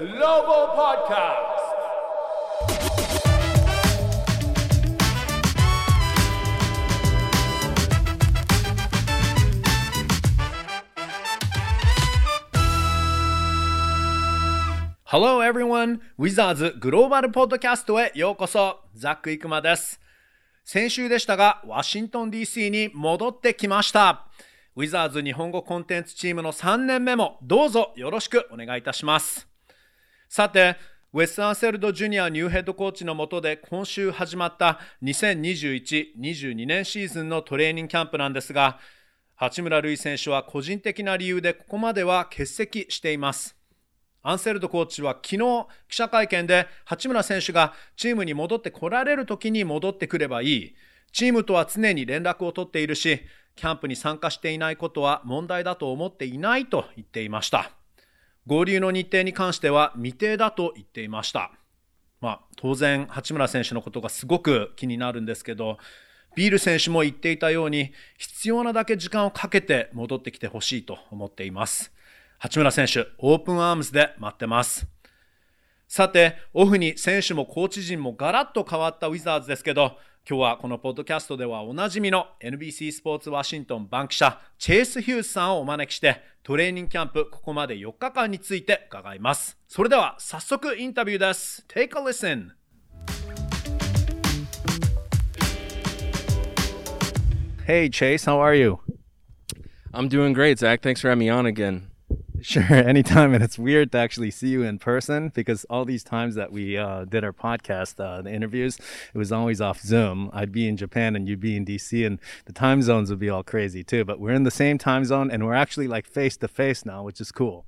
Global Podcast. Hello everyone! ウィザーズグローバルポッドキャストへようこそザック・イクマです。先週でしたが、ワシントン DC に戻ってきました。ウィザーズ日本語コンテンツチームの3年目もどうぞよろしくお願いいたします。さて、ウェス・アンセルド・ジュニアニューヘッドコーチの下で今週始まった2021-22年シーズンのトレーニングキャンプなんですが、八村塁選手は個人的な理由でここまでは欠席しています。アンセルドコーチは昨日記者会見で八村選手がチームに戻ってこられる時に戻ってくればいい。チームとは常に連絡を取っているし、キャンプに参加していないことは問題だと思っていないと言っていました。合流の日程に関しては未定だと言っていました。まあ、当然、八村選手のことがすごく気になるんですけど、ビール選手も言っていたように、必要なだけ時間をかけて戻ってきてほしいと思っています。八村選手、オープンアームズで待ってます。さて、オフに選手もコーチ陣もガラッと変わったウィザーズですけど、今日はこのポッドキャストではおなじみの NBC スポーツワシントンバンキシャチェイス・ヒューズさんをお招きしてトレーニングキャンプここまで4日間について伺います。それでは早速インタビューです。Take a listen! Hey Chase, how are you? I'm doing great, Zach. Thanks for having me on again. Sure, anytime. And it's weird to actually see you in person because all these times that we uh, did our podcast, uh, the interviews, it was always off Zoom. I'd be in Japan and you'd be in DC, and the time zones would be all crazy too. But we're in the same time zone and we're actually like face to face now, which is cool.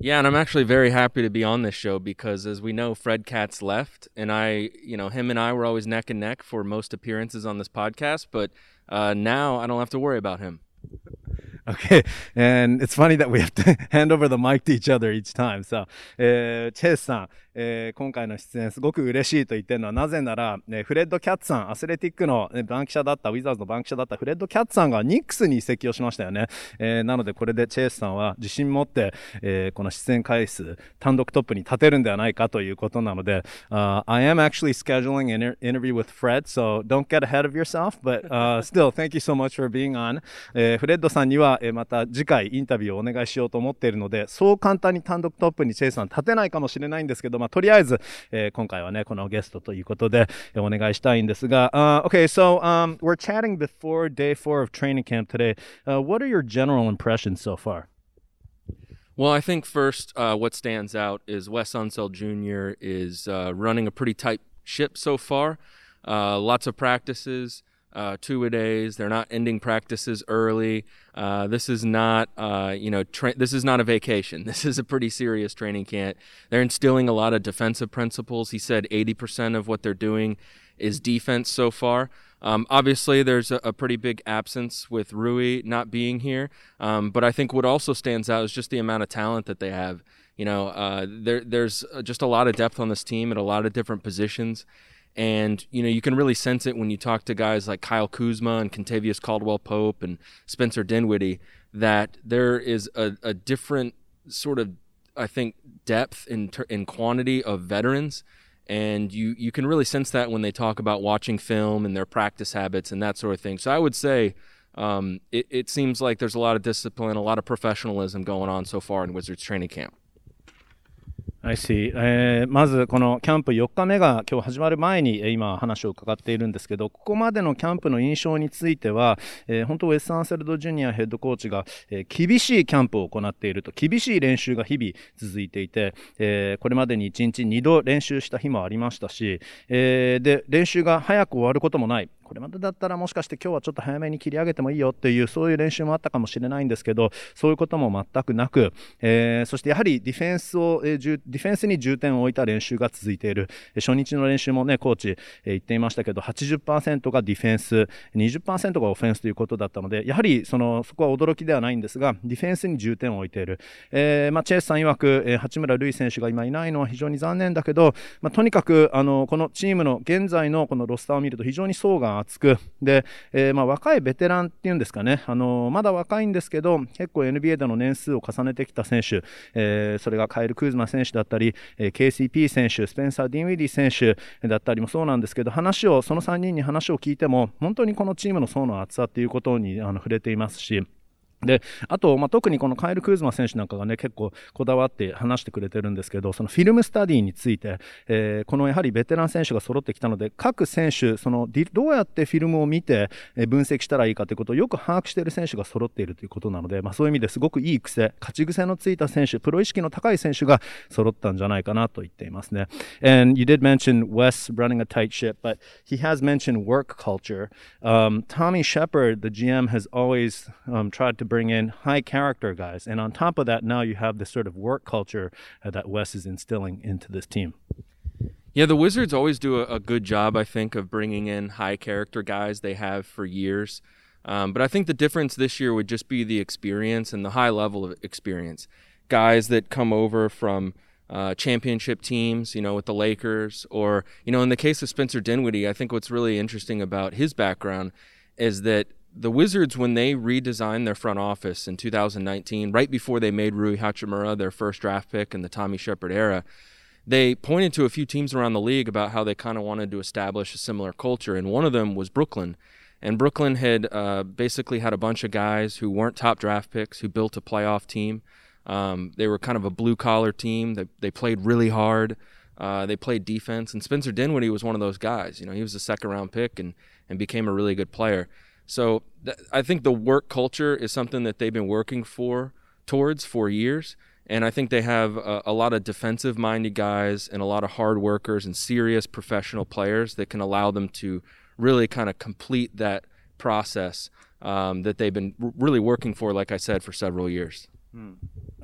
Yeah, and I'm actually very happy to be on this show because, as we know, Fred Katz left, and I, you know, him and I were always neck and neck for most appearances on this podcast, but uh, now I don't have to worry about him. Okay, and it's funny that we have to hand over the mic to each other each time. So, uh, えー、今回の出演すごく嬉しいと言ってるのはなぜなら、ね、フレッド・キャッツさん、アスレティックの、ね、バンキシャだった、ウィザーズのバンキシャだったフレッド・キャッツさんがニックスに移籍をしましたよね。えー、なのでこれでチェイスさんは自信持って、えー、この出演回数単独トップに立てるんではないかということなので、uh, I am actually scheduling an interview with Fred, so don't get ahead of yourself, but、uh, still thank you so much for being on、えー。フレッドさんには、えー、また次回インタビューをお願いしようと思っているので、そう簡単に単独トップにチェイスさん立てないかもしれないんですけど、まあ、とりあえず、えー、今回はね、このゲストということで、お願いしたいんですが、uh, okay, so um, we're chatting before day four of training camp today. Uh, what are your general impressions so far? Well, I think first, uh, what stands out is Wes Unseld Jr. is uh, running a pretty tight ship so far. Uh, lots of practices, uh, two a days. They're not ending practices early. Uh, this is not, uh, you know, tra- this is not a vacation. This is a pretty serious training camp. They're instilling a lot of defensive principles. He said 80% of what they're doing is defense so far. Um, obviously, there's a, a, pretty big absence with Rui not being here, um, but I think what also stands out is just the amount of talent that they have. You know, uh, there, there's just a lot of depth on this team at a lot of different positions. And, you know, you can really sense it when you talk to guys like Kyle Kuzma and Contavious Caldwell Pope and Spencer Dinwiddie that there is a, a different sort of, I think, depth in, in quantity of veterans. And you, you can really sense that when they talk about watching film and their practice habits and that sort of thing. So I would say um, it, it seems like there's a lot of discipline, a lot of professionalism going on so far in Wizards training camp. I see、えー、まずこのキャンプ4日目が今日始まる前に今話を伺っているんですけどここまでのキャンプの印象については、えー、本当ウェス・アンセルド・ジュニアヘッドコーチが、えー、厳しいキャンプを行っていると厳しい練習が日々続いていて、えー、これまでに1日2度練習した日もありましたし、えー、で練習が早く終わることもない。これまでだったらもしかして今日はちょっと早めに切り上げてもいいよっていうそういう練習もあったかもしれないんですけどそういうことも全くなく、えー、そしてやはりディフェンスを、えー、ディフェンスに重点を置いた練習が続いている。初日の練習もねコーチ、えー、言っていましたけど80%がディフェンス20%がオフェンスということだったのでやはりそのそこは驚きではないんですがディフェンスに重点を置いている、えーまあ、チェイスさん曰く、え、八村塁選手が今いないのは非常に残念だけど、まあ、とにかくあのこのチームの現在のこのロスターを見ると非常に層が厚く、で、えー、まあ若いベテランっていうんですかね、あの、まだ若いんですけど、結構 NBA での年数を重ねてきた選手、えー、それがカイル・クーズマ選手だったったり、え、KCP 選手、スペンサー・ディンウィディ選手だったりもそうなんですけど、話を、その3人に話を聞いても、本当にこのチームの層の厚さっていうことにあの触れていますし、であと、まあ、特にこのカイル・クーズマ選手なんかがね結構こだわって話してくれてるんですけどそのフィルムスタディについて、えー、このやはりベテラン選手が揃ってきたので各選手そのどうやってフィルムを見てえ分析したらいいかということをよく把握している選手が揃っているということなので、まあ、そういう意味ですごくいい癖勝ち癖のついた選手プロ意識の高い選手が揃ったんじゃないかなと言っていますね。And you did mention Wes running a tight ship, but he has mentioned work culture. Um, Tommy Shepard, the GM, has always um, tried to bring in high character guys. And on top of that, now you have this sort of work culture uh, that Wes is instilling into this team. Yeah, the Wizards always do a, a, good job, I think, of bringing in high character guys they have for years. Um, but I think the difference this year would just be the experience and the high level of experience. Guys that come over from uh, championship teams, you know, with the Lakers, or, you know, in the case of Spencer Dinwiddie, I think what's really interesting about his background is that the Wizards, when they redesigned their front office in 2019, right before they made Rui Hachimura their first draft pick in the Tommy Shepard era, they pointed to a few teams around the league about how they kind of wanted to establish a similar culture, and one of them was Brooklyn. And Brooklyn had uh, basically had a bunch of guys who weren't top draft picks who built a playoff team. Um, they were kind of a blue collar team. They, they played really hard. Uh, they played defense, and Spencer Dinwiddie was one of those guys. You know, he was a second round pick and, and became a really good player. So th- I think the work culture is something that they've been working for towards for years. And I think they have a, a lot of defensive minded guys and a lot of hard workers and serious professional players that can allow them to really kind of complete that process um, that they've been r- really working for, like I said, for several years. Hmm.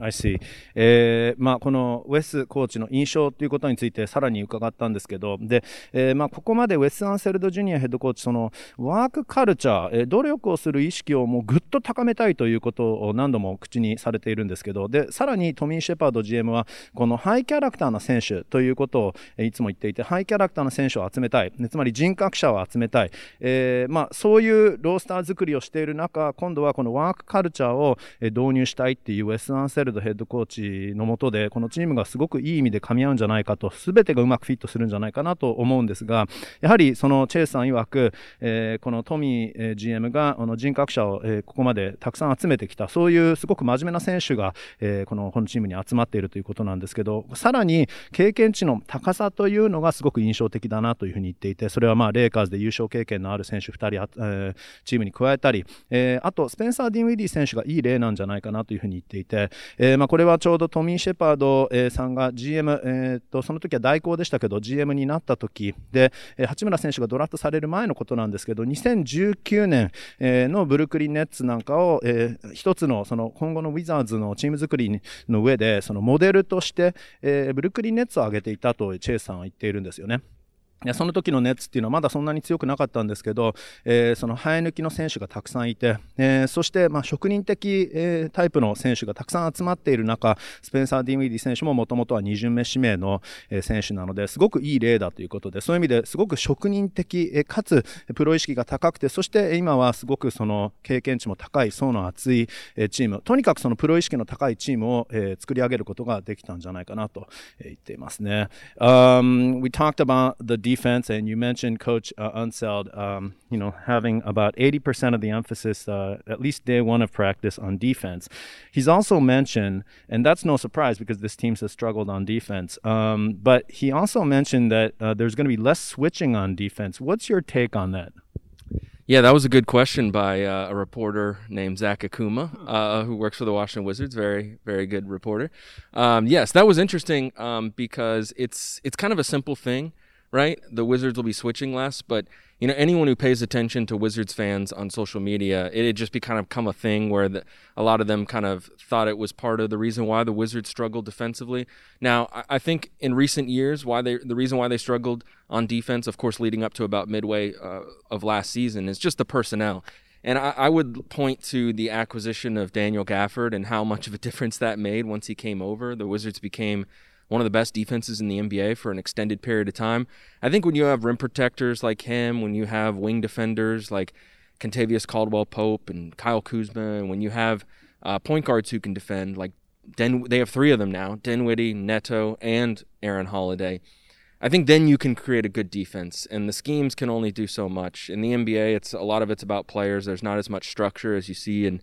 I see. えーまあ、このウェスコーチの印象ということについてさらに伺ったんですけど、でえーまあ、ここまでウェス・アンセルド・ジュニアヘッドコーチ、そのワークカルチャー、えー、努力をする意識をもうぐっと高めたいということを何度も口にされているんですけど、でさらにトミー・シェパード GM は、このハイキャラクターな選手ということを、いつも言っていて、ハイキャラクターな選手を集めたい、つまり人格者を集めたい、えーまあ、そういうロースター作りをしている中、今度はこのワークカルチャーを導入したいっていうウェス・アンセルドヘッドコーチのもとでこのチームがすごくいい意味で噛み合うんじゃないかと全てがうまくフィットするんじゃないかなと思うんですがやはりそのチェイスさん曰く、えー、このトミー、GM があの人格者を、ここまでたくさん集めてきたそういうすごく真面目な選手が、えー、このこのチームに集まっているということなんですけどさらに経験値の高さというのがすごく印象的だなというふうに言っていてそれはまあレイカーズで優勝経験のある選手2人、えー、チームに加えたり、えー、あとスペンサー・ディンウィディ選手がいい例なんじゃないかなというふうに言っていて、えーまあ、これはちょうどトミー・シェパード、さんが GM、えー、とその時は代行でしたけど GM になった時で、八村選手がドラフトされる前のことなんですけど2019年、のブルックリン・ネッツなんかを、えー、一つのその今後のウィザーズのチーム作りの上でそのモデルとして、え、ブルックリン・ネッツを挙げていたとチェイスさんは言っているんですよね。その時のネッツっていうのはまだそんなに強くなかったんですけど、えー、その生え抜きの選手がたくさんいて、えー、そしてまあ職人的、えー、タイプの選手がたくさん集まっている中スペンサー・ディンウィディ選手ももともとは2巡目指名の、選手なのですごくいい例だということでそういう意味ですごく職人的、えー、かつプロ意識が高くてそして今はすごくその経験値も高い層の厚い、チームとにかくそのプロ意識の高いチームを、えー、作り上げることができたんじゃないかなと、言っていますね。Um, we talked about the defense and you mentioned Coach uh, Unseld, um, you know, having about 80% of the emphasis, uh, at least day one of practice, on defense. He's also mentioned, and that's no surprise because this team has struggled on defense, um, but he also mentioned that uh, there's going to be less switching on defense. What's your take on that? Yeah, that was a good question by uh, a reporter named Zach Akuma, uh, who works for the Washington Wizards. Very, very good reporter. Um, yes, that was interesting um, because it's it's kind of a simple thing right? The Wizards will be switching less, but you know anyone who pays attention to Wizards fans on social media, it had just be kind of come a thing where the, a lot of them kind of thought it was part of the reason why the Wizards struggled defensively. Now, I, I think in recent years, why they the reason why they struggled on defense, of course, leading up to about midway uh, of last season, is just the personnel. And I, I, would point to the acquisition of Daniel Gafford and how much of a difference that made once he came over. The Wizards became one of the best defenses in the NBA for an extended period of time. I think when you have rim protectors like him, when you have wing defenders like Contavious Caldwell Pope and Kyle Kuzma, and when you have uh, point guards who can defend, like Den, they have three of them now: Dinwiddie, Neto, and Aaron Holiday. I think then you can create a good defense, and the schemes can only do so much. In the NBA, it's a lot of it's about players. There's not as much structure as you see in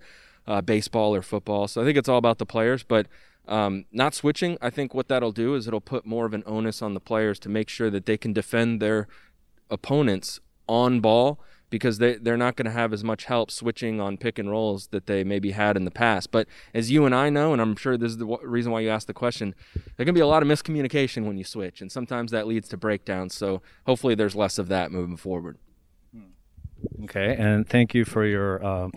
uh, baseball or football. So I think it's all about the players, but. Um, not switching, I think what that'll do is it'll put more of an onus on the players to make sure that they can defend their opponents on ball because they, they're not going to have as much help switching on pick and rolls that they maybe had in the past. But as you and I know, and I'm sure this is the w- reason why you asked the question, there can be a lot of miscommunication when you switch, and sometimes that leads to breakdowns. So hopefully there's less of that moving forward. Okay, and thank you for your um,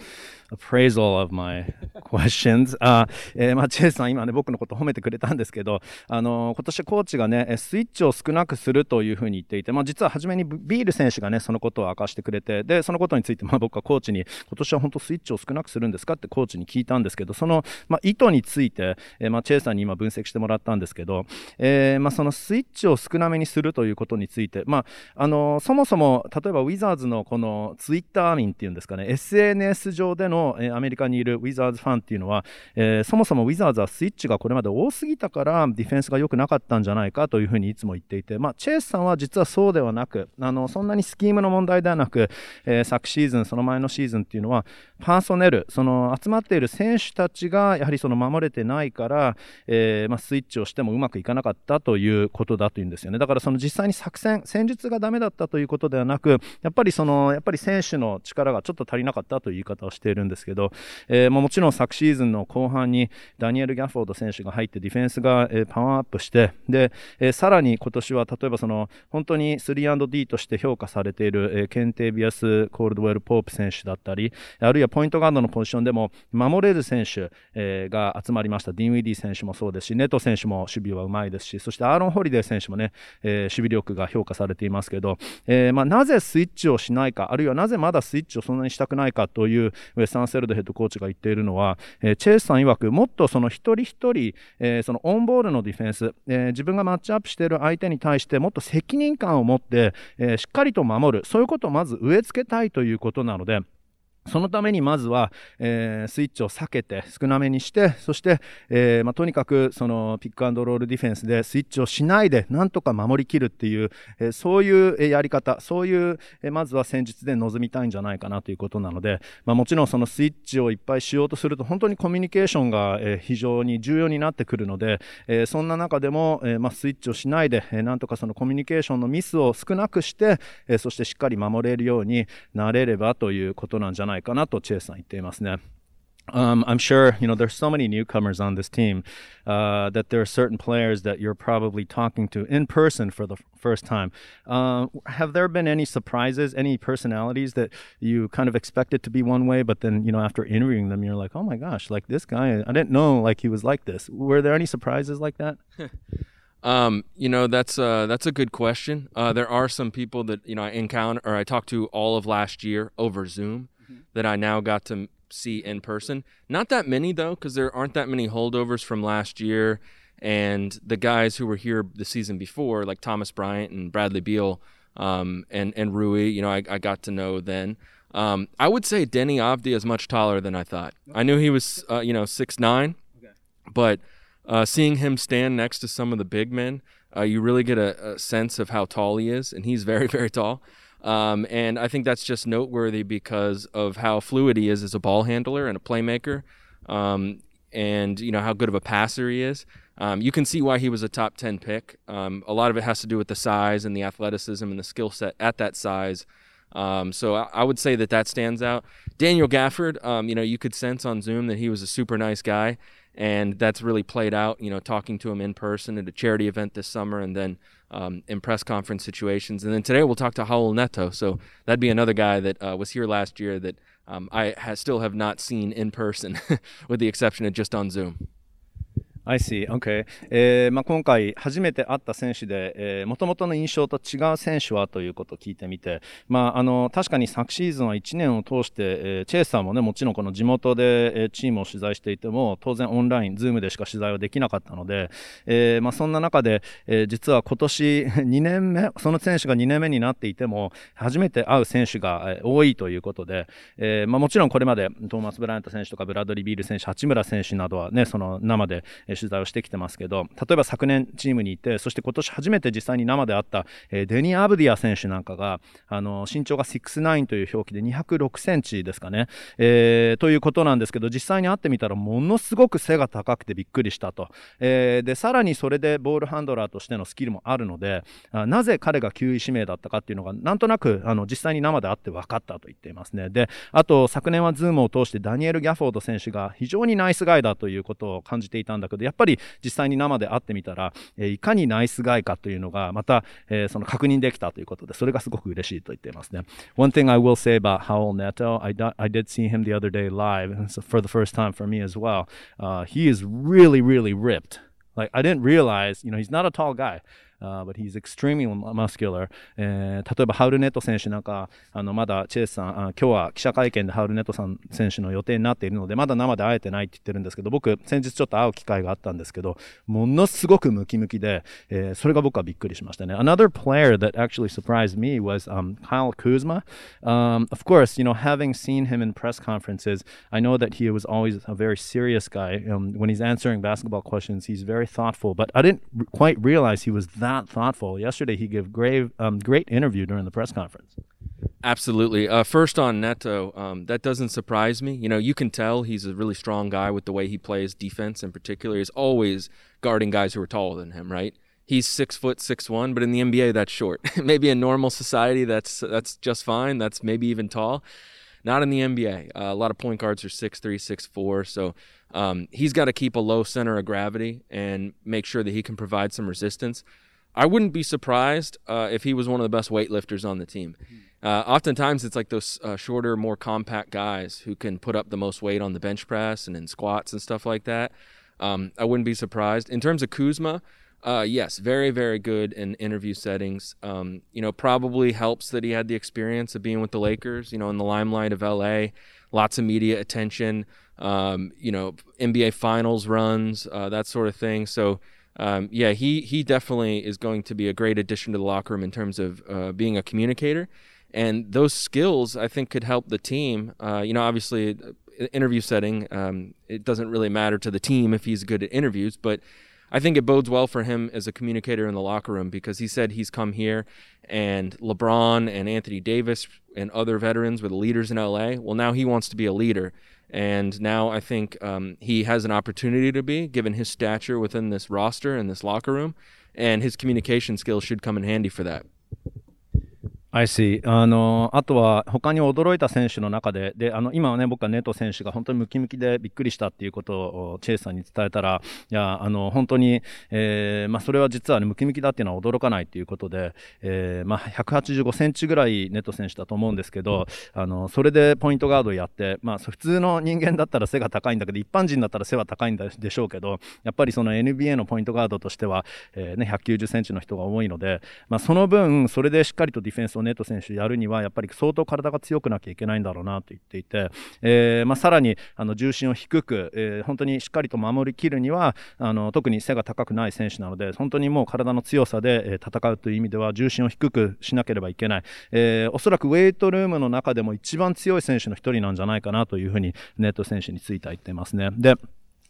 appraisal of my questions. あえーまあ、チェイさん、今ね、僕のこと褒めてくれたんですけど、あの今年コーチがね、スイッチを少なくするというふうに言っていて、まあ、実は初めにビール選手がね、そのことを明かしてくれて、で、そのことについて、まあ、僕はコーチに、今年は本当スイッチを少なくするんですかってコーチに聞いたんですけど、その、まあ、意図について、えーまあ、チェイさんに今分析してもらったんですけど、えーまあ、そのスイッチを少なめにするということについて、まあ、あのそもそも、例えばウィザーズのこのツイッター民っていうんですかね、SNS 上での、えー、アメリカにいるウィザーズファンっていうのは、えー、そもそもウィザーズはスイッチがこれまで多すぎたからディフェンスが良くなかったんじゃないかというふうにいつも言っていて、まあ、チェイスさんは実はそうではなくあのそんなにスキームの問題ではなく、えー、昨シーズンその前のシーズンっていうのはパーソネルその集まっている選手たちがやはりその守れてないから、えー、まあ、スイッチをしてもうまくいかなかったということだというんですよね。だからその実際に作戦戦術がダメだったということではなくやっぱりそのやっぱり選手の力がちょっと足りなかったという言い方をしているんですけど、えー、もちろん昨シーズンの後半にダニエル・ギャフォード選手が入ってディフェンスが、えー、パワーアップしてで、えー、さらに今年は例えばその本当に 3&D として評価されている、えー、ケンテイビアス・コールドウェル・ポープ選手だったりあるいはポイントガードのポジションでも守れる選手、えー、が集まりました。ディンウィディ選手もそうですしネト選手も守備はうまいですしそしてアーロン・ホリデー選手もね、えー、守備力が評価されていますけど、えーまあ、なぜスイッチをしないかあるいはなぜまだスイッチをそんなにしたくないかというウェス・アンセルドヘッドコーチが言っているのは、えー、チェイスさん曰くもっとその一人一人、えー、そのオンボールのディフェンス、えー、自分がマッチアップしている相手に対してもっと責任感を持って、えー、しっかりと守る。そういうことをまず植え付けたいということなのでそのためにまずは、えー、スイッチを避けて少なめにしてそして、えーまあ、とにかくそのピックアンドロールディフェンスでスイッチをしないでなんとか守りきるっていう、えー、そういうやり方そういう、えー、まずは戦術で臨みたいんじゃないかなということなので、まあ、もちろんそのスイッチをいっぱいしようとすると本当にコミュニケーションが、えー、非常に重要になってくるので、えー、そんな中でも、えーまあ、スイッチをしないで、えー、なんとかそのコミュニケーションのミスを少なくして、えー、そしてしっかり守れるようになれればということなんじゃなかなとチェイさん言っていますね。Um, I'm sure you know there's so many newcomers on this team uh, that there are certain players that you're probably talking to in person for the first time. Uh, have there been any surprises, any personalities that you kind of expected to be one way, but then you know after interviewing them, you're like, oh my gosh, like this guy, I didn't know like he was like this. Were there any surprises like that? Um, you know, that's uh, that's a good question. Uh, there are some people that you know I encounter or I talked to all of last year over Zoom mm-hmm. that I now got to see in person. Not that many though, because there aren't that many holdovers from last year, and the guys who were here the season before, like Thomas Bryant and Bradley Beal, um, and and Rui, you know, I, I got to know then. Um, I would say Denny Avdi is much taller than I thought. I knew he was, uh, you know, six nine, okay. but uh, seeing him stand next to some of the big men, uh, you really get a, a, sense of how tall he is, and he's very, very tall. Um, and I think that's just noteworthy because of how fluid he is as a ball handler and a playmaker, um, and you know how good of a passer he is. Um, you can see why he was a top 10 pick. Um, a lot of it has to do with the size and the athleticism and the skill set at that size. Um, so I, I, would say that that stands out. Daniel Gafford, um, you know, you could sense on Zoom that he was a super nice guy and that's really played out. You know, talking to him in person at a charity event this summer, and then um, in press conference situations, and then today we'll talk to Raul Neto. So that'd be another guy that uh, was here last year that um, I ha- still have not seen in person, with the exception of just on Zoom. I see. Okay. えーまあ、今回初めて会った選手で、えー、元々の印象と違う選手はということを聞いてみて、まあ、あの確かに昨シーズンは1年を通して、えー、チェイスさんもねもちろんこの地元で、えー、チームを取材していても当然オンライン、ズームでしか取材はできなかったので、えーまあ、そんな中で、えー、実は今年 2年目その選手が2年目になっていても初めて会う選手が多いということで、えーまあ、もちろんこれまでトーマス・ブライアント選手とかブラッドリー・ビール選手八村選手などはねその生で取材をしてきてますけど例えば昨年チームにいてそして今年初めて実際に生で会った、デニー・アブディア選手なんかがあの身長が 6'9 という表記で206センチですかね、えー、ということなんですけど実際に会ってみたらものすごく背が高くてびっくりしたと、えー、でさらにそれでボールハンドラーとしてのスキルもあるのでなぜ彼が9位指名だったかっていうのがなんとなくあの実際に生で会って分かったと言っていますね。であと昨年はズームを通してダニエル・ギャフォード選手が非常にナイスガイだということを感じていたんだけどやっぱり実際に生で会ってみたら、え、いかにナイスガイかというのがまた、えー、その確認できたということでそれがすごく嬉しいと言っていますね One thing I will say about Howell Neto I, I did see him the other day live for the first time for me as well、uh, he is really really ripped like I didn't realize you know he's not a tall guy uh, but he's extremely muscular、えー、例えばハウルネット選手なんかあのまだチェイスさんあ今日は記者会見でハウルネットさん選手の予定になっているのでまだ生で会えてないって言ってるんですけど僕先日ちょっと会う機会があったんですけどものすごくムキムキで、えー、それが僕はびっくりしましたね Another player that actually surprised me was、um, Kyle Kuzma、um, of course you know having seen him in press conferences I know that he was always a very serious guy、um, when he's answering basketball questions he's very thoughtful but I didn't quite realize he was that not thoughtful. Yesterday, he gave great, um, great interview during the press conference. Absolutely. Uh, first on Neto, um, that doesn't surprise me. You know, you can tell he's a really strong guy with the way he plays defense in particular. He's always guarding guys who are taller than him, right? He's six foot six one, but in the NBA that's short. maybe in normal society that's that's just fine. That's maybe even tall. Not in the NBA. Uh, a lot of point guards are six three, six four. So um, he's got to keep a low center of gravity and make sure that he can provide some resistance. I wouldn't be surprised uh, if he was one of the best weightlifters on the team. Hmm. Uh, oftentimes, it's like those uh, shorter, more compact guys who can put up the most weight on the bench press and in squats and stuff like that. Um, I wouldn't be surprised. In terms of Kuzma, uh, yes, very, very good in interview settings. Um, you know, probably helps that he had the experience of being with the Lakers, you know, in the limelight of LA, lots of media attention, um, you know, NBA finals runs, uh, that sort of thing. So, um, yeah, he he definitely is going to be a great addition to the locker room in terms of uh, being a communicator, and those skills I think could help the team. Uh, you know, obviously, uh, interview setting um, it doesn't really matter to the team if he's good at interviews, but I think it bodes well for him as a communicator in the locker room because he said he's come here and LeBron and Anthony Davis and other veterans were the leaders in LA. Well, now he wants to be a leader. And now I think um, he has an opportunity to be, given his stature within this roster and this locker room, and his communication skills should come in handy for that. I see. あの、あとは他に驚いた選手の中で、で、あの、今はね、僕はネト選手が本当にムキムキでびっくりしたっていうことをチェイスさんに伝えたら、いや、あの、本当に、えー、まあ、それは実はね、ムキムキだっていうのは驚かないっていうことで、えー、まあ、185センチぐらいネト選手だと思うんですけど、あの、それでポイントガードをやって、まあ、普通の人間だったら背が高いんだけど、一般人だったら背は高いんでしょうけど、やっぱりその NBA のポイントガードとしては、えー、ね、190センチの人が多いので、まあ、その分、それでしっかりとディフェンスをネット選手やるにはやっぱり相当体が強くなきゃいけないんだろうなと言っていて、えーまあ、さらにあの重心を低く、えー、本当にしっかりと守りきるにはあの特に背が高くない選手なので本当にもう体の強さで、え、戦うという意味では重心を低くしなければいけない、えー、おそらくウェイトルームの中でも一番強い選手の一人なんじゃないかなというふうにネット選手については言ってますね。で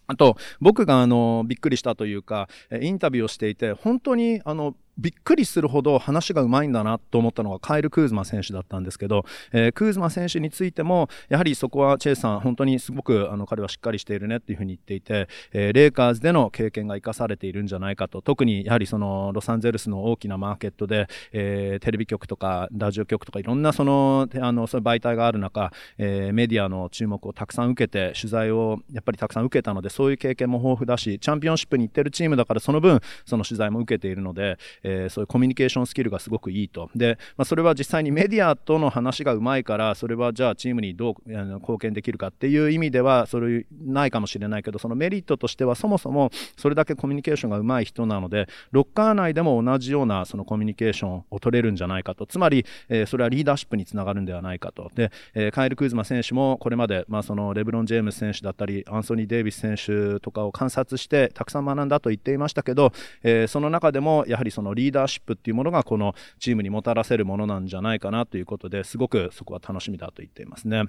あと、僕があの、びっくりしたというか、インタビューをしていて、本当にあの、びっくりするほど話がうまいんだなと思ったのがカエル・クーズマ選手だったんですけど、えー、クーズマ選手についてもやはりそこはチェイさん本当にすごくあの彼はしっかりしているねっていうふうに言っていて、えー、レイカーズでの経験が生かされているんじゃないかと。特にやはりそのロサンゼルスの大きなマーケットで、えー、テレビ局とかラジオ局とかいろんなそのあのそ媒体がある中、え、メディアの注目をたくさん受けて取材をやっぱりたくさん受けたのでそういう経験も豊富だしチャンピオンシップに行ってるチームだからその分その取材も受けているので、えー、そういうコミュニケーションスキルがすごくいいと。で、まあ、それは実際にメディアとの話がうまいからそれはじゃあチームにどう貢献できるかっていう意味ではそれないかもしれないけどそのメリットとしてはそもそもそれだけコミュニケーションがうまい人なのでロッカー内でも同じようなそのコミュニケーションを取れるんじゃないかと。つまり、えー、それはリーダーシップにつながるんではないかと。で、えー、カエル・クーズマ選手もこれまで、まあ、そのレブロン・ジェームス選手だったりアンソニー・デイビス選手とかを観察してたくさん学んだと言っていましたけど、えー、その中でもやはりそのリーダーシップっていうものがこのチームにもたらせるものなんじゃないかなということですごくそこは楽しみだと言っていますね。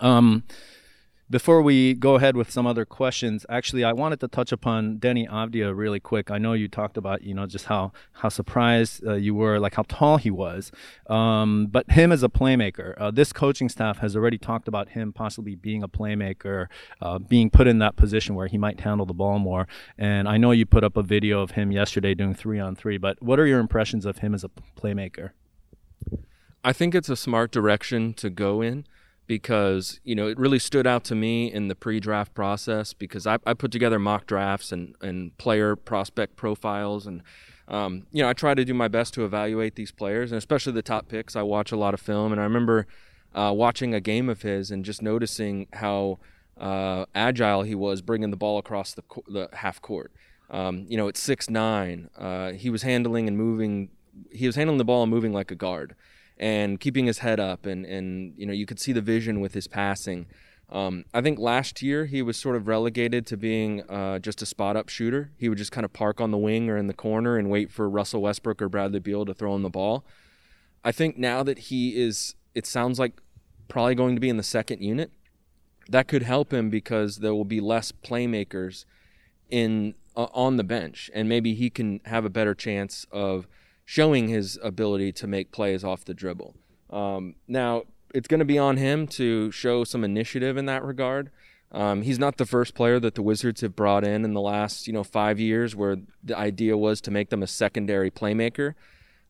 Um, before we go ahead with some other questions, actually, I wanted to touch upon Denny Avdia really quick. I know you talked about, you know, just how how surprised uh, you were, like how tall he was. Um, but him as a playmaker, uh, this coaching staff has already talked about him possibly being a playmaker, uh, being put in that position where he might handle the ball more. And I know you put up a video of him yesterday doing three on three. But what are your impressions of him as a playmaker? I think it's a smart direction to go in because you know it really stood out to me in the pre-draft process because I, I put together mock drafts and, and player prospect profiles and um, you know I try to do my best to evaluate these players and especially the top picks. I watch a lot of film and I remember uh, watching a game of his and just noticing how uh, agile he was bringing the ball across the, the half court. Um, you know, at six nine, uh, he was handling and moving. He was handling the ball and moving like a guard and keeping his head up and and you know you could see the vision with his passing. Um, I think last year he was sort of relegated to being uh, just a spot up shooter. He would just kind of park on the wing or in the corner and wait for Russell Westbrook or Bradley Beal to throw him the ball. I think now that he is, it sounds like probably going to be in the second unit. That could help him because there will be less playmakers in uh, on the bench, and maybe he can have a better chance of showing his ability to make plays off the dribble. Um, now, it's going to be on him to show some initiative in that regard. Um, he's not the first player that the Wizards have brought in in the last, you know, five years, where the idea was to make them a secondary playmaker,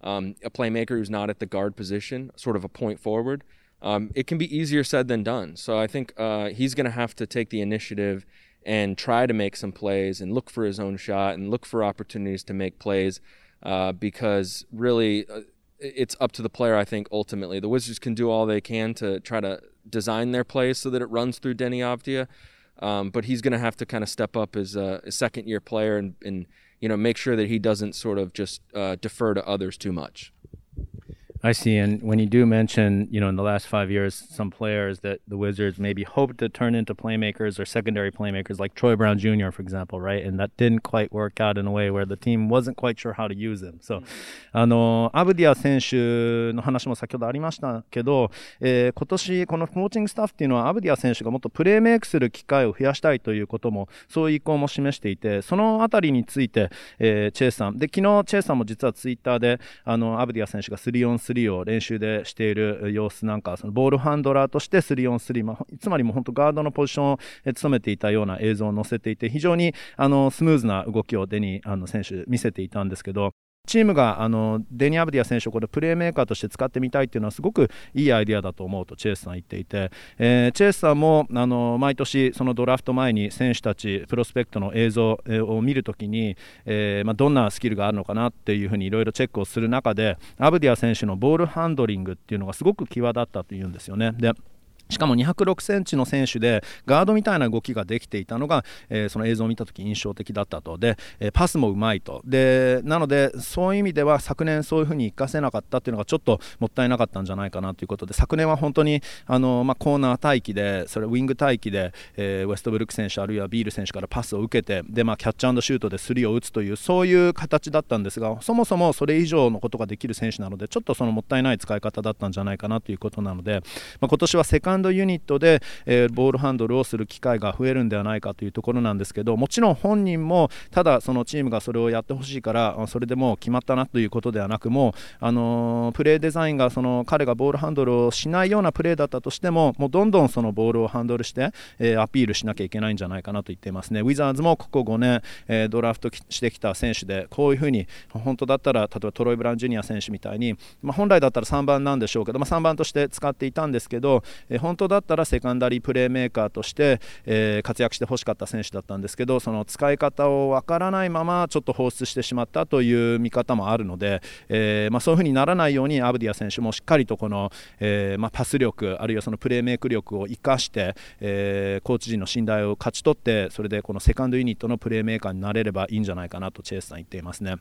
um, a playmaker who's not at the guard position, sort of a point forward. Um, it can be easier said than done. So I think uh, he's going to have to take the initiative and try to make some plays and look for his own shot and look for opportunities to make plays uh, because really uh, it's up to the player. I think ultimately the Wizards can do all they can to try to design their play so that it runs through Denny Avdia, um, but he's going to have to kind of step up as a, a second year player and, and, you know make sure that he doesn't sort of just uh, defer to others too much. I see. And when you do mention, you know, in the last five years, some players that the Wizards maybe hoped to turn into playmakers or secondary playmakers, like Troy Brown Jr., for example, right? And that didn't quite work out in a way where the team wasn't quite sure how to use them. So, あの、アブディア選手の話も先ほどありましたけど、えー、今年このコーチングスタッフっていうのはアブディア選手がもっとプレーメイクする機会を増やしたいということも、そういう意向も示していて、そのあたりについて、えー、チェイさん、で、昨日チェイさんも実はツイッターで、あの、アブディア選手が3 on 3 3を練習でしている様子なんかそのボールハンドラーとして 3on3、まあ、つまりもう本当ガードのポジションを務めていたような映像を載せていて非常にあのスムーズな動きをデニあの選手見せていたんですけどチームがあのデニアブディア選手をこれプレーメーカーとして使ってみたいっていうのはすごくいいアイデアだと思うとチェイスさん言っていて、えー、チェイスさんもあの毎年そのドラフト前に選手たちプロスペクトの映像を見るときに、えー、まあ、どんなスキルがあるのかなっていうふうにいろいろチェックをする中でアブディア選手のボールハンドリングっていうのがすごく際立ったというんですよね。でしかも206センチの選手でガードみたいな動きができていたのが、えー、その映像を見た時印象的だったと。で、え、パスもうまいと。でなのでそういう意味では昨年そういうふうに生かせなかったっていうのがちょっともったいなかったんじゃないかなということで昨年は本当にあの、まあ、コーナー待機でそれウィング待機で、えー、ウェストブルック選手あるいはビール選手からパスを受けてで、まあ、キャッチャーシュートでスリーを打つというそういう形だったんですがそもそもそれ以上のことができる選手なのでちょっとそのもったいない使い方だったんじゃないかなということなので、まあ、今年はセカンドユニットでえー、ボールハンドルをする機会が増えるんではないかというところなんですけどもちろん本人もただそのチームがそれをやってほしいからそれでもう決まったなということではなくも、あのー、プレーデザインがその彼がボールハンドルをしないようなプレーだったとしてももうどんどんそのボールをハンドルして、えー、アピールしなきゃいけないんじゃないかなと言っていますね。ウィザーズもここ5年、え、ドラフトしてきた選手でこういうふうに本当だったら例えばトロイ・ブラン・ジュニア選手みたいに、まあ、本来だったら3番なんでしょうけど、まあ、3番として使っていたんですけど、えー、本当だったらセカンダリープレーメーカーとして、え、活躍してほしかった選手だったんですけどその使い方をわからないままちょっと放出してしまったという見方もあるので、えま、そういうふうにならないようにアブディア選手もしっかりとこの、えま、パス力あるいはそのプレーメイク力を生かして、え、コーチ陣の信頼を勝ち取ってそれでこのセカンドユニットのプレーメーカーになれればいいんじゃないかなとチェイスさん言っていますね。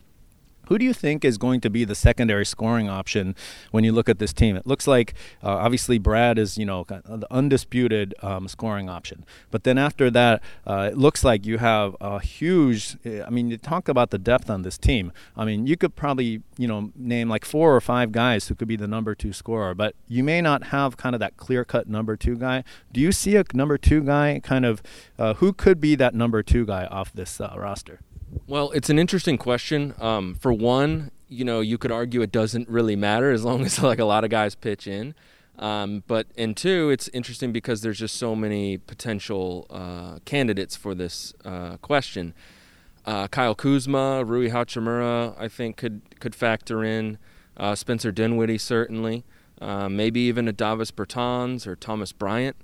Who do you think is going to be the secondary scoring option when you look at this team? It looks like uh, obviously Brad is you know the undisputed um, scoring option, but then after that, uh, it looks like you have a huge. I mean, you talk about the depth on this team. I mean, you could probably you know name like four or five guys who could be the number two scorer, but you may not have kind of that clear cut number two guy. Do you see a number two guy kind of uh, who could be that number two guy off this uh, roster? Well, it's an interesting question. Um, for one, you know, you could argue it doesn't really matter as long as like a lot of guys pitch in. Um, but and two, it's interesting because there's just so many potential uh, candidates for this uh, question. Uh, Kyle Kuzma, Rui Hachimura, I think could could factor in. Uh, Spencer Dinwiddie certainly, uh, maybe even a Davis Bertans or Thomas Bryant.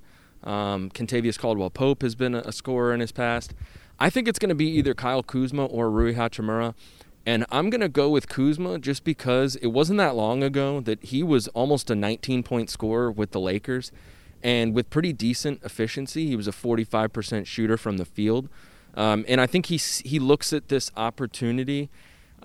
Um, Contavious Caldwell Pope has been a, a scorer in his past. I think it's going to be either Kyle Kuzma or Rui Hachimura. And I'm going to go with Kuzma just because it wasn't that long ago that he was almost a 19 point scorer with the Lakers. And with pretty decent efficiency, he was a 45% shooter from the field. Um, and I think he, he looks at this opportunity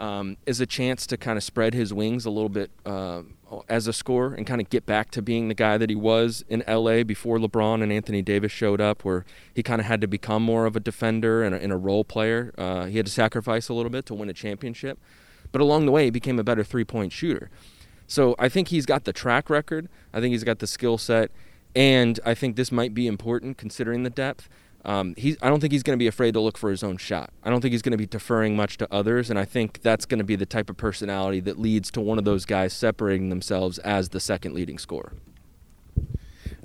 um, as a chance to kind of spread his wings a little bit uh, as a scorer and kind of get back to being the guy that he was in LA before LeBron and Anthony Davis showed up, where he kind of had to become more of a defender and a, and a role player. Uh, he had to sacrifice a little bit to win a championship, but along the way, he became a better three point shooter. So I think he's got the track record, I think he's got the skill set, and I think this might be important considering the depth. Um, I don't think he's going to be afraid to look for his own shot. I don't think he's going to be deferring much to others, and I think that's going to be the type of personality that leads to one of those guys separating themselves as the second leading scorer.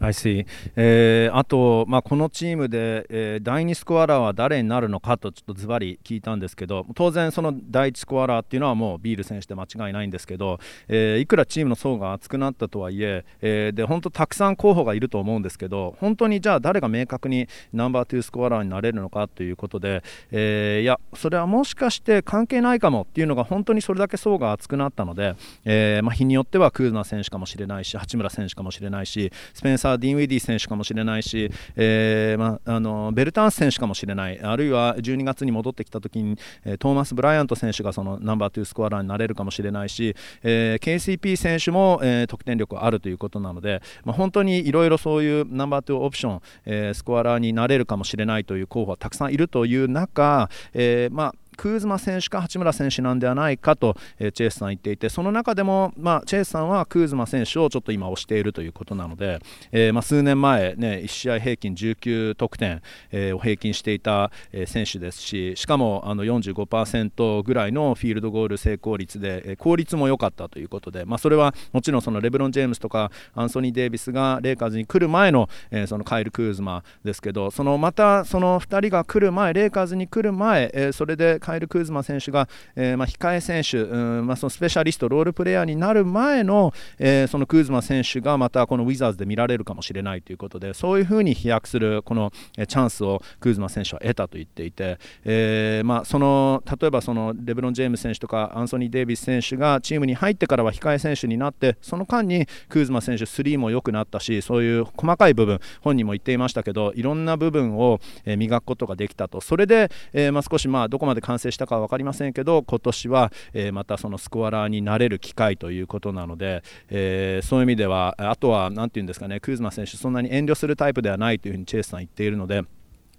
I see、えー、あと、まあ、このチームで、えー、第2スコアラーは誰になるのかとちょっとズバリ聞いたんですけど当然、その第1スコアラーっていうのはもうビール選手で間違いないんですけど、えー、いくらチームの層が厚くなったとはいええー、で本当たくさん候補がいると思うんですけど本当にじゃあ誰が明確にナンバー2スコアラーになれるのかということで、えー、いやそれはもしかして関係ないかもっていうのが本当にそれだけ層が厚くなったので、えーまあ、日によってはクーズマ選手かもしれないし八村選手かもしれないしスペンサー・ディンウィディ選手かもしれないし、えーまあ、のベルタンス選手かもしれない。あるいは12月に戻ってきた時にトーマス・ブライアント選手がそのナンバー2スコアラーになれるかもしれないし、えー、KCP 選手も、えー、得点力あるということなので、ま、本当にいろいろそういうナンバー2オプション、えー、スコアラーになれるかもしれないという候補はたくさんいるという中、えーまあクーズマ選手か八村選手なんではないかと、え、チェイスさん言っていてその中でも、まあ、チェイスさんはクーズマ選手をちょっと今推しているということなので、えー、まあ、数年前、ね、1試合平均19得点、え、を平均していた、え選手ですししかもあの45%ぐらいのフィールドゴール成功率で、え効率も良かったということで、まあ、それはもちろんそのレブロン・ジェームスとかアンソニー・デイビスがレイカーズに来る前の,、えそのカイル・クーズマですけどそのまたその2人が来る前レイカーズに来る前、えそれでカイル・クーズマ選手が、えー、まあ、控え選手、うんまあ、そのスペシャリスト、ロールプレイヤーになる前の、えー、そのクーズマ選手がまたこのウィザーズで見られるかもしれないということで、そういうふうに飛躍するこのチャンスをクーズマ選手は得たと言っていて、えー、まあ、その例えばそのレブロン・ジェームス選手とかアンソニー・デイビス選手がチームに入ってからは控え選手になって、その間にクーズマ選手、スリーも良くなったし、そういう細かい部分、本人も言っていましたけど、いろんな部分を磨くことができたと、それで、え、まあ、少しまあどこまで完完成したかは分かりませんけど今年は、え、またそのスコアラーになれる機会ということなので、え、そういう意味ではあとは何て言うんですかねクーズマ選手そんなに遠慮するタイプではないというふうにチェイスさん言っているので。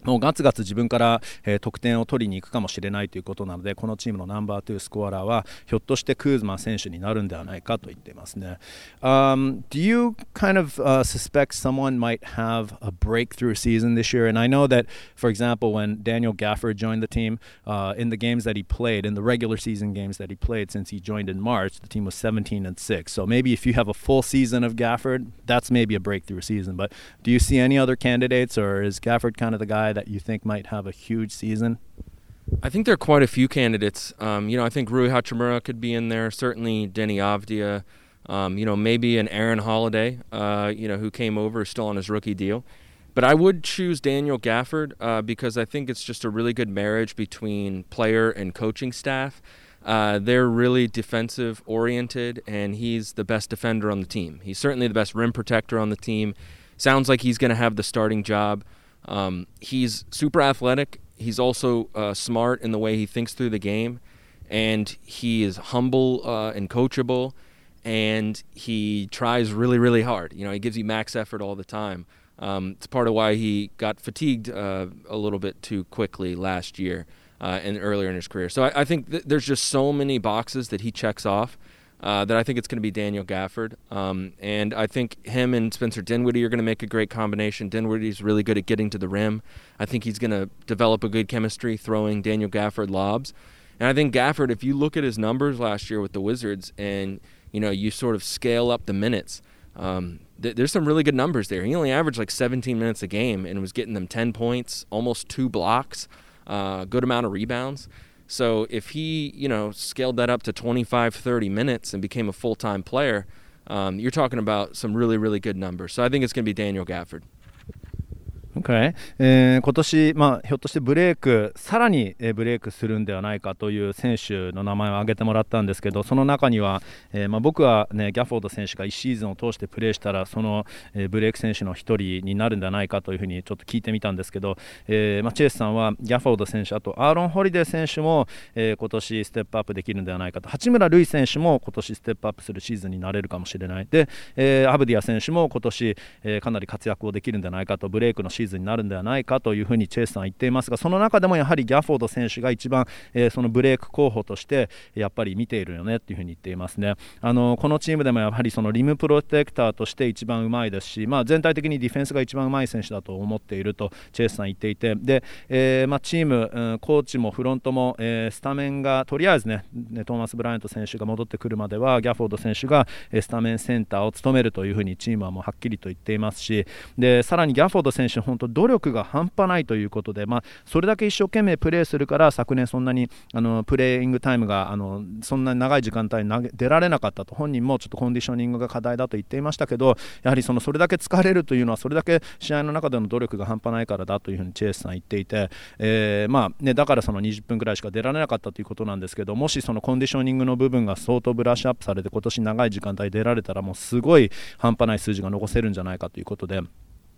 もうガツガツ自分から、えー、得点を取りに行くかもしれないということなのでこのチームのナンバー2スコアラーはひょっとしてクーズマン選手になるんではないかと言っていますね。Um, do you kind of、uh, suspect someone might have a breakthrough season this year? And I know that, for example, when Daniel Gafford joined the team uh, in the games that he played, in the regular season games that he played since he joined in March, the team was 17 and 6. So maybe if you have a full season of Gafford, that's maybe a breakthrough season. But do you see any other candidates, or is Gafford kind of the guy that you think might have a huge season? I think there are quite a few candidates. Um, you know, I think Rui Hachimura could be in there. Certainly, Denny Avdia. Um, you know, maybe an Aaron Holiday, uh, you know, who came over still on his rookie deal. But I would choose Daniel Gafford uh, because I think it's just a really good marriage between player and coaching staff. Uh, they're really defensive oriented, and he's the best defender on the team. He's certainly the best rim protector on the team. Sounds like he's going to have the starting job. Um, he's super athletic. He's also uh, smart in the way he thinks through the game, and he is humble uh, and coachable, and he tries really, really hard. You know, he gives you max effort all the time. Um, it's part of why he got fatigued uh, a little bit too quickly last year uh, and earlier in his career. So I, I think th- there's just so many boxes that he checks off. Uh, that I think it's going to be Daniel Gafford. Um, and I think him and Spencer Dinwiddie are going to make a great combination. Dinwiddie's really good at getting to the rim. I think he's going to develop a good chemistry throwing Daniel Gafford lobs. And I think Gafford, if you look at his numbers last year with the Wizards and, you know, you sort of scale up the minutes, um, th- there's some really good numbers there. He only averaged like 17 minutes a game and was getting them 10 points, almost two blocks, uh, good amount of rebounds. So if he, you know, scaled that up to 25, 30 minutes and became a full-time player, um, you're talking about some really, really good numbers. So I think it's going to be Daniel Gafford. Okay. えー、今年、まあ、ひょっとしてブレイク、さらにえブレイクするんではないかという選手の名前を挙げてもらったんですけど、その中には、えーまあ、僕は、ね、ギャフォード選手が1シーズンを通してプレーしたら、その、え、ブレイク選手の1人になるんではないかというふうにちょっと聞いてみたんですけど、えーまあ、チェイスさんはギャフォード選手、あとアーロン・ホリデー選手も、えー、今年ステップアップできるんではないかと、八村塁選手も今年ステップアップするシーズンになれるかもしれない、で、え、アブディア選手も今年、え、かなり活躍をできるんではないかと、ブレイクのシーズンになるんではないかというふうにチェイスさん言っていますがその中でもやはりギャフォード選手が一番、えー、そのブレイク候補としてやっぱり見ているよねというふうに言っていますね。あのこのチームでもやはりそのリムプロテクターとして一番うまいですし、まあ、全体的にディフェンスが一番うまい選手だと思っているとチェイスさん言っていてで、えー、まあ、チーム、うん、コーチもフロントも、えー、スタメンがとりあえずねトーマス・ブライアント選手が戻ってくるまではギャフォード選手がスタメンセンターを務めるというふうにチームはもうはっきりと言っていますしでさらにギャフォード選手本当努力が半端ないということで、まあ、それだけ一生懸命プレーするから昨年そんなにあのプレーイングタイムがあのそんなに長い時間帯に投げ出られなかったと本人もちょっとコンディショニングが課題だと言っていましたけどやはりそのそれだけ疲れるというのはそれだけ試合の中での努力が半端ないからだというふうにチェイスさん言っていて、えー、まあね、だからその20分ぐらいしか出られなかったということなんですけどもしそのコンディショニングの部分が相当ブラッシュアップされて今年長い時間帯出られたらもうすごい半端ない数字が残せるんじゃないかということで。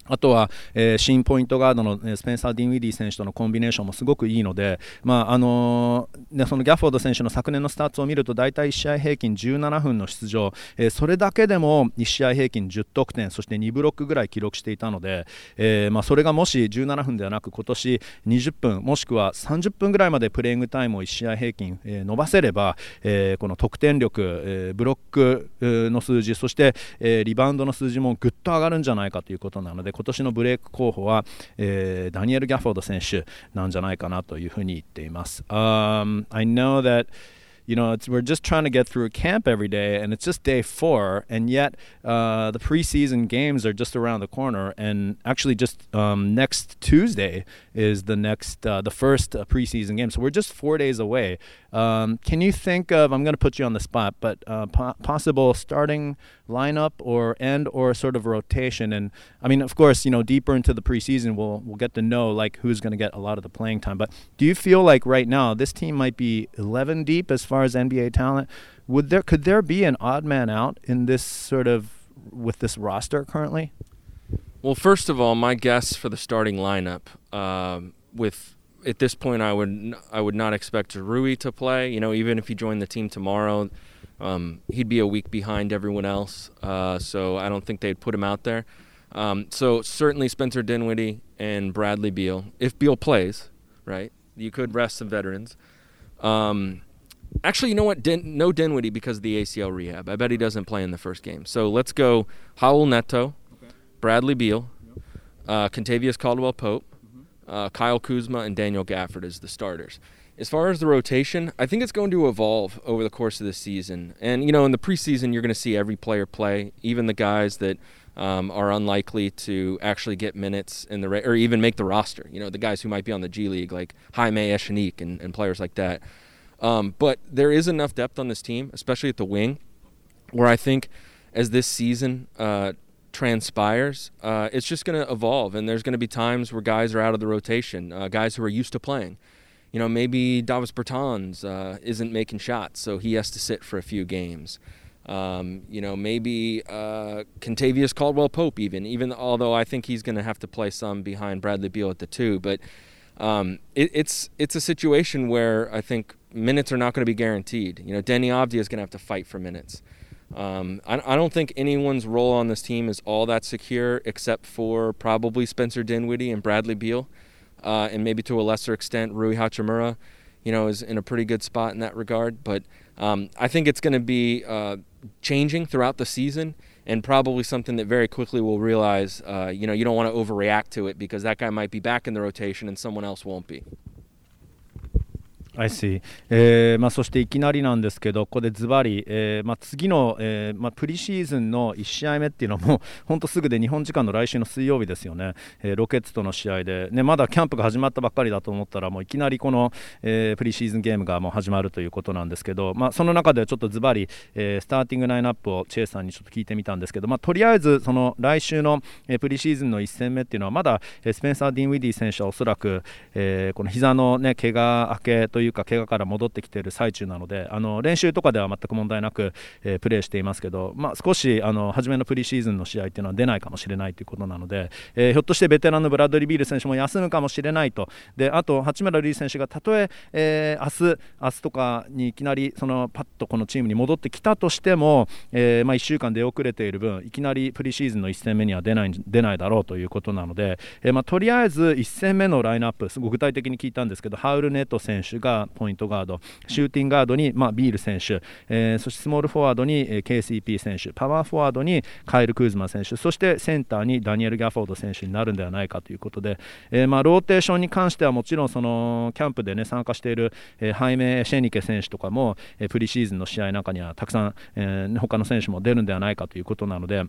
あとは、えー、新ポイントガードのスペンサー・ディンウィディ選手とのコンビネーションもすごくいいので、まああのー、そのギャフォード選手の昨年のスタッツを見ると大体1試合平均17分の出場、えー、それだけでも1試合平均10得点そして2ブロックぐらい記録していたので、えーまあ、それがもし17分ではなく今年20分もしくは30分ぐらいまでプレイングタイムを1試合平均、えー、伸ばせれば、えー、この得点力、えー、ブロックの数字そして、えー、リバウンドの数字もぐっと上がるんじゃないかということなので今年のブレイク候補は、えー、ダニエル・ギャフォード選手なんじゃないかなというふうに言っています。Um, I know that you know, we're just trying to get through a camp every day, and it's just day four, and yet uh, the preseason games are just around the corner. And actually, just um, next Tuesday is the next, uh, the first uh, preseason game. So we're just four days away. Um, can you think of? I'm going to put you on the spot, but uh, po- possible starting lineup or end or sort of rotation. And I mean, of course, you know, deeper into the preseason, we'll we'll get to know like who's going to get a lot of the playing time. But do you feel like right now this team might be 11 deep as far as NBA talent? Would there could there be an odd man out in this sort of with this roster currently? Well, first of all, my guess for the starting lineup um, with at this point, I would I would not expect Rui to play. You know, even if he joined the team tomorrow, um, he'd be a week behind everyone else, uh, so I don't think they'd put him out there. Um, so certainly Spencer Dinwiddie and Bradley Beal, if Beal plays, right? You could rest some veterans. Um, actually, you know what? Din- no Dinwiddie because of the ACL rehab. I bet he doesn't play in the first game. So let's go Howell Neto, okay. Bradley Beal, uh, Contavious Caldwell Pope, mm-hmm. uh, Kyle Kuzma, and Daniel Gafford as the starters. As far as the rotation, I think it's going to evolve over the course of the season. And, you know, in the preseason, you're going to see every player play, even the guys that um, are unlikely to actually get minutes in the, or even make the roster. You know, the guys who might be on the G League, like Jaime Eshanique and, and players like that. Um, but there is enough depth on this team, especially at the wing, where I think as this season uh, transpires, uh, it's just going to evolve, and there's going to be times where guys are out of the rotation, uh, guys who are used to playing. You know, maybe Davis Bertans uh, isn't making shots, so he has to sit for a few games. Um, you know, maybe uh, Contavious Caldwell Pope, even, even although I think he's going to have to play some behind Bradley Beal at the two. But um, it, it's it's a situation where I think minutes are not going to be guaranteed. You know, Denny Avdia is going to have to fight for minutes. Um, I, I, don't think anyone's role on this team is all that secure, except for probably Spencer Dinwiddie and Bradley Beal, uh, and maybe to a lesser extent Rui Hachimura. You know, is in a pretty good spot in that regard. But um, I think it's going to be uh, changing throughout the season and probably something that very quickly will realize, uh, you know, you don't want to overreact to it because that guy might be back in the rotation and someone else won't be. I see、えーまあ、そしていきなりなんですけど、ここでズバリ、えーまあ、次の、えーまあ、プリシーズンの1試合目っていうのも、本当すぐで日本時間の来週の水曜日ですよね、えー、ロケッツとの試合で、ね、まだキャンプが始まったばっかりだと思ったら、もういきなりこの、えー、プリシーズンゲームがもう始まるということなんですけど、まあ、その中でちょっとズバリ、えー、スターティングラインナップをチェイスさんにちょっと聞いてみたんですけど、まあ、とりあえずその来週の、えー、プリシーズンの1戦目っていうのは、まだ、えー、スペンサー・ディンウィディ選手はおそらく、えー、この膝のね、怪我明けといういうか、怪我から戻ってきている最中なのであの練習とかでは全く問題なく、えー、プレーしていますけど、まあ、少しあの初めのプリシーズンの試合っていうのは出ないかもしれないということなので、えー、ひょっとしてベテランのブラッドリー・ビール選手も休むかもしれないと。であと八村塁選手がたとええー、明日明日とかにいきなりそのパッとこのチームに戻ってきたとしても、えーまあ、1週間出遅れている分いきなりプリシーズンの1戦目には出ない出ないだろうということなので、えまあ、とりあえず1戦目のラインナップすごく具体的に聞いたんですけどハウルネット選手がポイントガード。シューティングガードに、まあ、ビール選手、えー、そしてスモールフォワードに、KCP 選手。パワーフォワードにカイル・クーズマ選手。そしてセンターにダニエル・ギャフォード選手になるんではないかということで、えーまあ、ローテーションに関してはもちろんそのキャンプで、ね、参加している、えー、ハイメ・エチェニケ選手とかも、え、プリシーズンの試合の中にはたくさん、え、他の選手も出るんではないかということなので。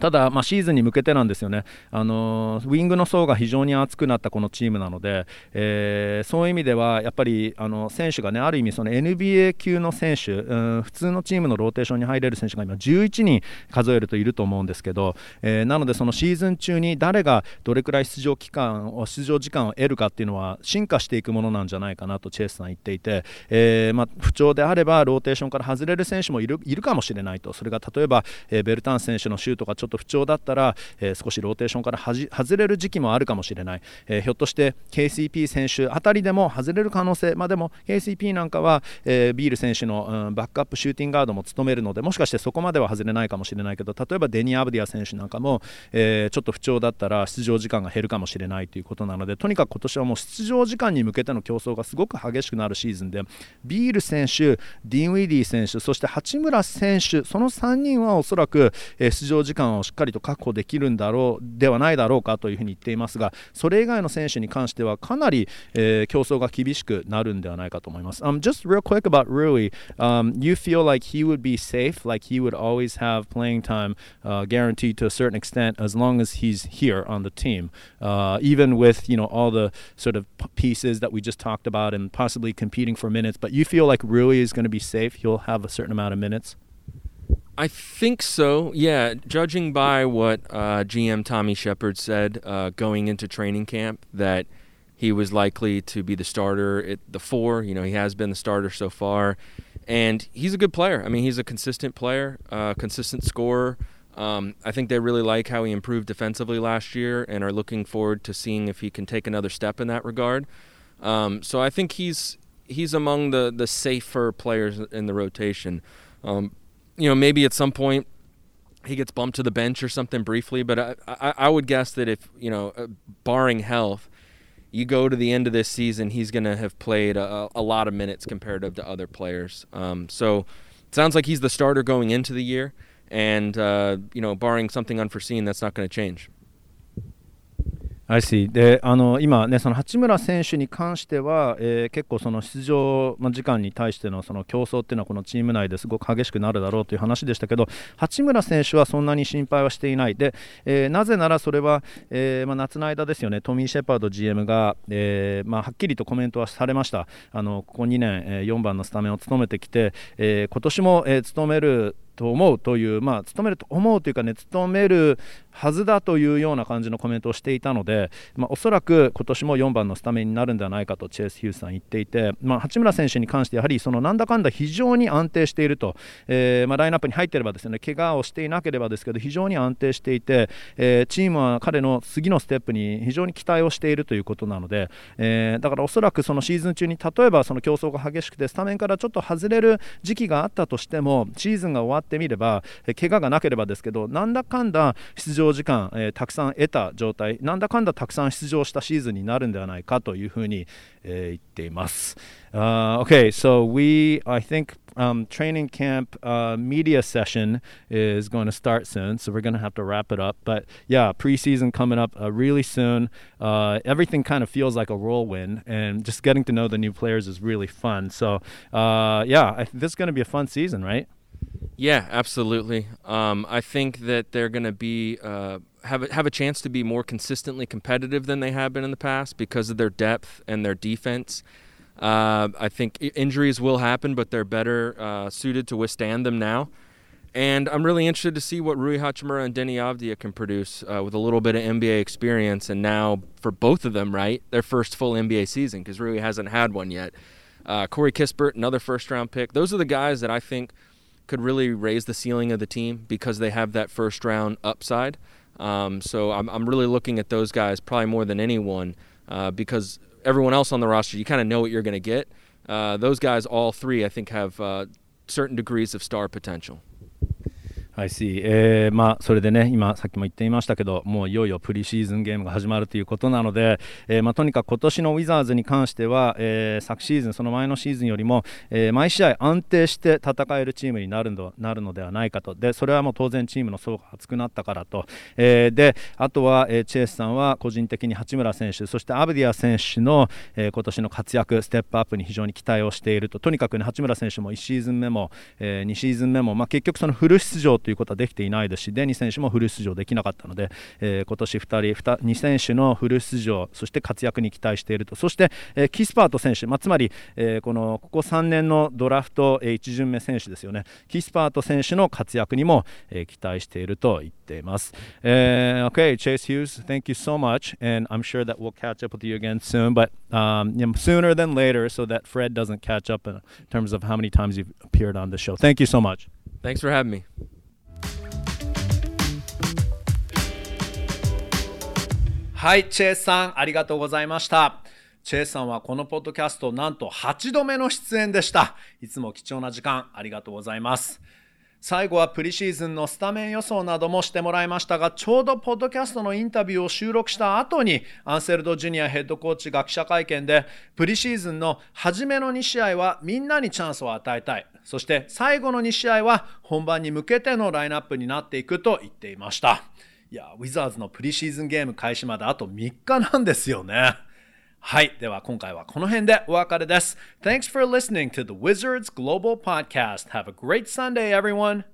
ただ、まあ、シーズンに向けてなんですよね、あのウィングの層が非常に厚くなったこのチームなので、えー、そういう意味ではやっぱりあの選手がねある意味その NBA 級の選手、うん、普通のチームのローテーションに入れる選手が今11人数えるといると思うんですけど、えー、なのでそのシーズン中に誰がどれくらい出場期間を出場時間を得るかっていうのは進化していくものなんじゃないかなとチェイスさん言っていて、えー、まあ、不調であればローテーションから外れる選手もいるかもしれないと。それが例えば、えベルタンス選手のシュートがちょっと不調だったら、えー、少しローテーションから外れる時期もあるかもしれない、えー、ひょっとして KCP 選手あたりでも外れる可能性、まあ、でも KCP なんかは、えー、ビール選手の、うん、バックアップシューティングガードも務めるのでもしかしてそこまでは外れないかもしれないけど例えばデニー・アブディア選手なんかも、えー、ちょっと不調だったら出場時間が減るかもしれないということなのでとにかく今年はもう出場時間に向けての競争がすごく激しくなるシーズンでビール選手、ディン・ウィディ選手そして八村選手その3人はおそらく、え、出場時間をしっかりと確保できるんだろうではないだろうかというふうに言っていますがそれ以外の選手に関してはかなり、えー、競争が厳しくなるんではないかと思います。Um, just real quick about Rui, um, you feel like he would be safe, like he would always have playing time uh, guaranteed to a certain extent as long as he's here on the team, uh, even with you know all the sort of pieces that we just talked about and possibly competing for minutes. But you feel like Rui is going to be safe; he'll have a certain amount of minutes. I think so. Yeah, judging by what uh, GM Tommy Shepard said uh, going into training camp, that he was likely to be the starter at the four. You know, he has been the starter so far, and he's a good player. I mean, he's a consistent player, uh, consistent scorer. Um, I think they really like how he improved defensively last year and are looking forward to seeing if he can take another step in that regard. Um, so I think he's he's among the the safer players in the rotation. Um, you know, maybe at some point he gets bumped to the bench or something briefly, but I, I, I would guess that if, you know, uh, barring health, you go to the end of this season, he's going to have played a, a, lot of minutes comparative to other players. Um, so it sounds like he's the starter going into the year. And, uh, you know, barring something unforeseen, that's not going to change. I see. であの今、ね、その八村選手に関しては、えー、結構その出場時間に対してのその競争っていうのはこのチーム内ですごく激しくなるだろうという話でしたけど八村選手はそんなに心配はしていない。で、えー、なぜならそれは、えーまあ、夏の間ですよね。トミー・シェパード GM が、えーまあ、はっきりとコメントはされました。あのここ2年、えー、4番のスタメンを務めてきて、えー、今年も、えー、務めると思うという、まあ、務めると思うというかね、務めるはずだというような感じのコメントをしていたので、まあ、おそらく今年も4番のスタメンになるんではないかとチェイス・ヒュースさん言っていて、まあ、八村選手に関してやはりそのなんだかんだ非常に安定していると、えー、まあ、ラインナップに入っていればですね怪我をしていなければですけど非常に安定していて、えー、チームは彼の次のステップに非常に期待をしているということなので、えー、だからおそらくそのシーズン中に例えばその競争が激しくてスタメンからちょっと外れる時期があったとしてもシーズンが終わってみれば、えー、怪我がなければですけどなんだかんだ出場時間、えー、たくさん得た状態なんだかんだたくさん出場したシーズンになるんではないかというふうに、えー、言っています。Uh, okay, so we, I think, um, training camp uh, media session is going to start soon, so we're going to have to wrap it up. But yeah, preseason coming up uh, really soon. Uh, everything kind of feels like a whirlwind, and just getting to know the new players is really fun. So uh, yeah, I, this is going to be a fun season, right? Yeah, absolutely. Um, I think that they're going to be uh, have a, have a chance to be more consistently competitive than they have been in the past because of their depth and their defense. Uh, I think injuries will happen, but they're better uh, suited to withstand them now. And I'm really interested to see what Rui Hachimura and Denny Avdia can produce uh, with a little bit of NBA experience. And now, for both of them, right, their first full NBA season because Rui hasn't had one yet. Uh, Corey Kispert, another first round pick. Those are the guys that I think could really raise the ceiling of the team because they have that first round upside. Um, so I'm, I'm really looking at those guys probably more than anyone uh, because everyone else on the roster, you kind of know what you're going to get. Uh, those guys, all three, I think, have uh, certain degrees of star potential. I see、えーまあ、それでね、今、さっきも言っていましたけど、もういよいよプリシーズンゲームが始まるということなので、えーまあ、とにかく今年のウィザーズに関しては、えー、昨シーズン、その前のシーズンよりも、え、毎試合安定して戦えるチームになるのなるのではないかと、でそれはもう当然チームの層が厚くなったからと、え、であとは、え、チェイスさんは個人的に八村選手、そしてアブディア選手の、えー、今年の活躍、ステップアップに非常に期待をしていると、とにかく、ね、八村選手も1シーズン目も、え、2シーズン目も、まあ、結局、そのフル出場ということはできていないですしデニー選手もフル出場できなかったので、えー、今年2人 2, 2選手のフル出場そして活躍に期待しているとそして、えー、キスパート選手、まあ、つまり、えー、このここ3年のドラフト、えー、1巡目選手ですよねキスパート選手の活躍にも、えー、期待していると言っています、えー、OK Chase Hughes thank you so much and I'm sure that we'll catch up with you again soon but um, sooner than later so that Fred doesn't catch up in terms of how many times you've appeared on the show thank you so much Thanks for having me. はい、チェイさん、ありがとうございました。チェイさんはこのポッドキャストなんと8度目の出演でした。いつも貴重な時間ありがとうございます。最後はプリシーズンのスタメン予想などもしてもらいましたが、ちょうどポッドキャストのインタビューを収録した後に、アンセルド・ジュニアヘッドコーチが記者会見で、プリシーズンの初めの2試合はみんなにチャンスを与えたい。そして最後の2試合は本番に向けてのラインナップになっていくと言っていました。いや、ウィザーズのプリシーズンゲーム開始まであと3日なんですよね。はい。では今回はこの辺でお別れです。Thanks for listening to the Wizards Global Podcast. Have a great Sunday, everyone.